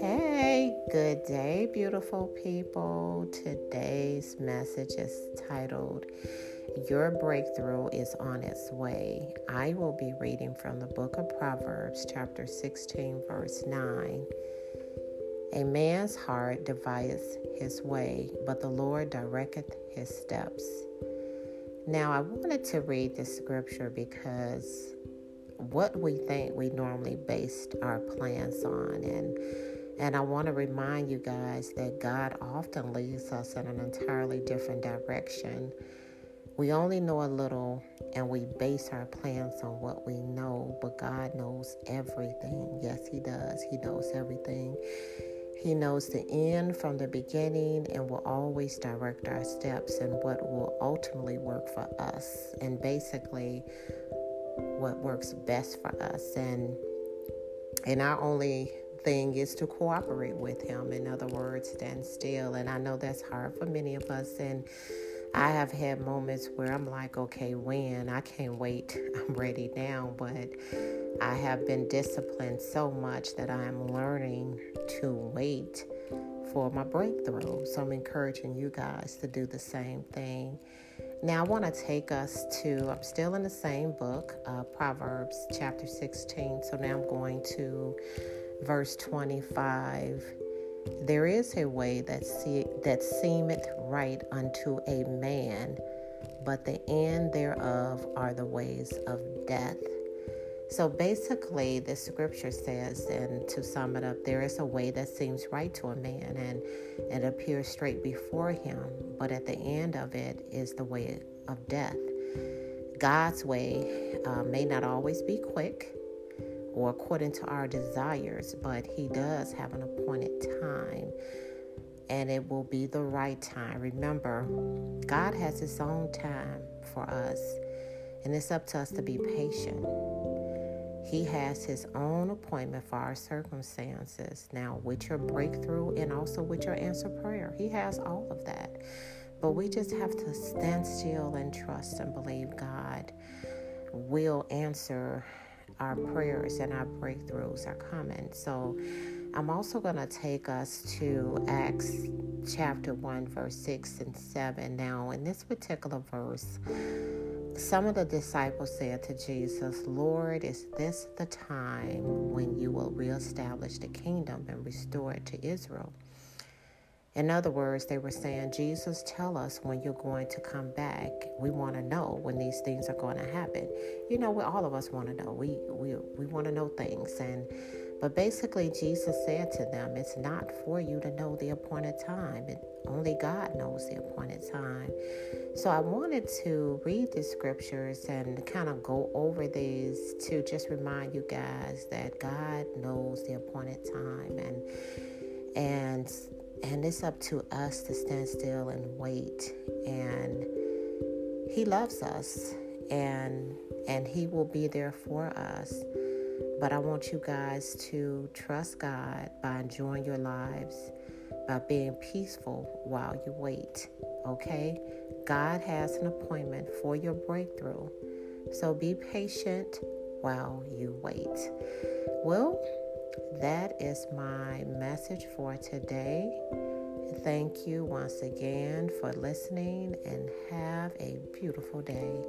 Hey, good day, beautiful people. Today's message is titled Your Breakthrough is on its way. I will be reading from the book of Proverbs, chapter 16, verse 9. A man's heart deviseth his way, but the Lord directeth his steps. Now, I wanted to read this scripture because what we think we normally based our plans on and and I want to remind you guys that God often leads us in an entirely different direction. We only know a little and we base our plans on what we know, but God knows everything. Yes, He does. He knows everything. He knows the end from the beginning and will always direct our steps and what will ultimately work for us and basically what works best for us. And and our only thing is to cooperate with him. In other words, stand still. And I know that's hard for many of us and I have had moments where I'm like, okay, when? I can't wait. I'm ready now. But I have been disciplined so much that I am learning to wait for my breakthrough. So I'm encouraging you guys to do the same thing. Now, I want to take us to, I'm still in the same book, uh, Proverbs chapter 16. So now I'm going to verse 25. There is a way that, see, that seemeth right unto a man, but the end thereof are the ways of death. So basically, the scripture says, and to sum it up, there is a way that seems right to a man and it appears straight before him, but at the end of it is the way of death. God's way uh, may not always be quick or according to our desires, but He does have an appointed time and it will be the right time. Remember, God has His own time for us, and it's up to us to be patient. He has his own appointment for our circumstances. Now, with your breakthrough and also with your answer prayer, he has all of that. But we just have to stand still and trust and believe God will answer our prayers and our breakthroughs are coming. So, I'm also going to take us to Acts chapter 1, verse 6 and 7. Now, in this particular verse, some of the disciples said to Jesus, Lord, is this the time when you will reestablish the kingdom and restore it to Israel? In other words, they were saying, Jesus, tell us when you're going to come back. We want to know when these things are going to happen. You know, we, all of us want to know. We we we want to know things, and but basically, Jesus said to them, "It's not for you to know the appointed time. Only God knows the appointed time." So I wanted to read the scriptures and kind of go over these to just remind you guys that God knows the appointed time, and and and it's up to us to stand still and wait. And He loves us and and He will be there for us. But I want you guys to trust God by enjoying your lives, by being peaceful while you wait. Okay? God has an appointment for your breakthrough. So be patient while you wait. Well, that is my message for today. Thank you once again for listening and have a beautiful day.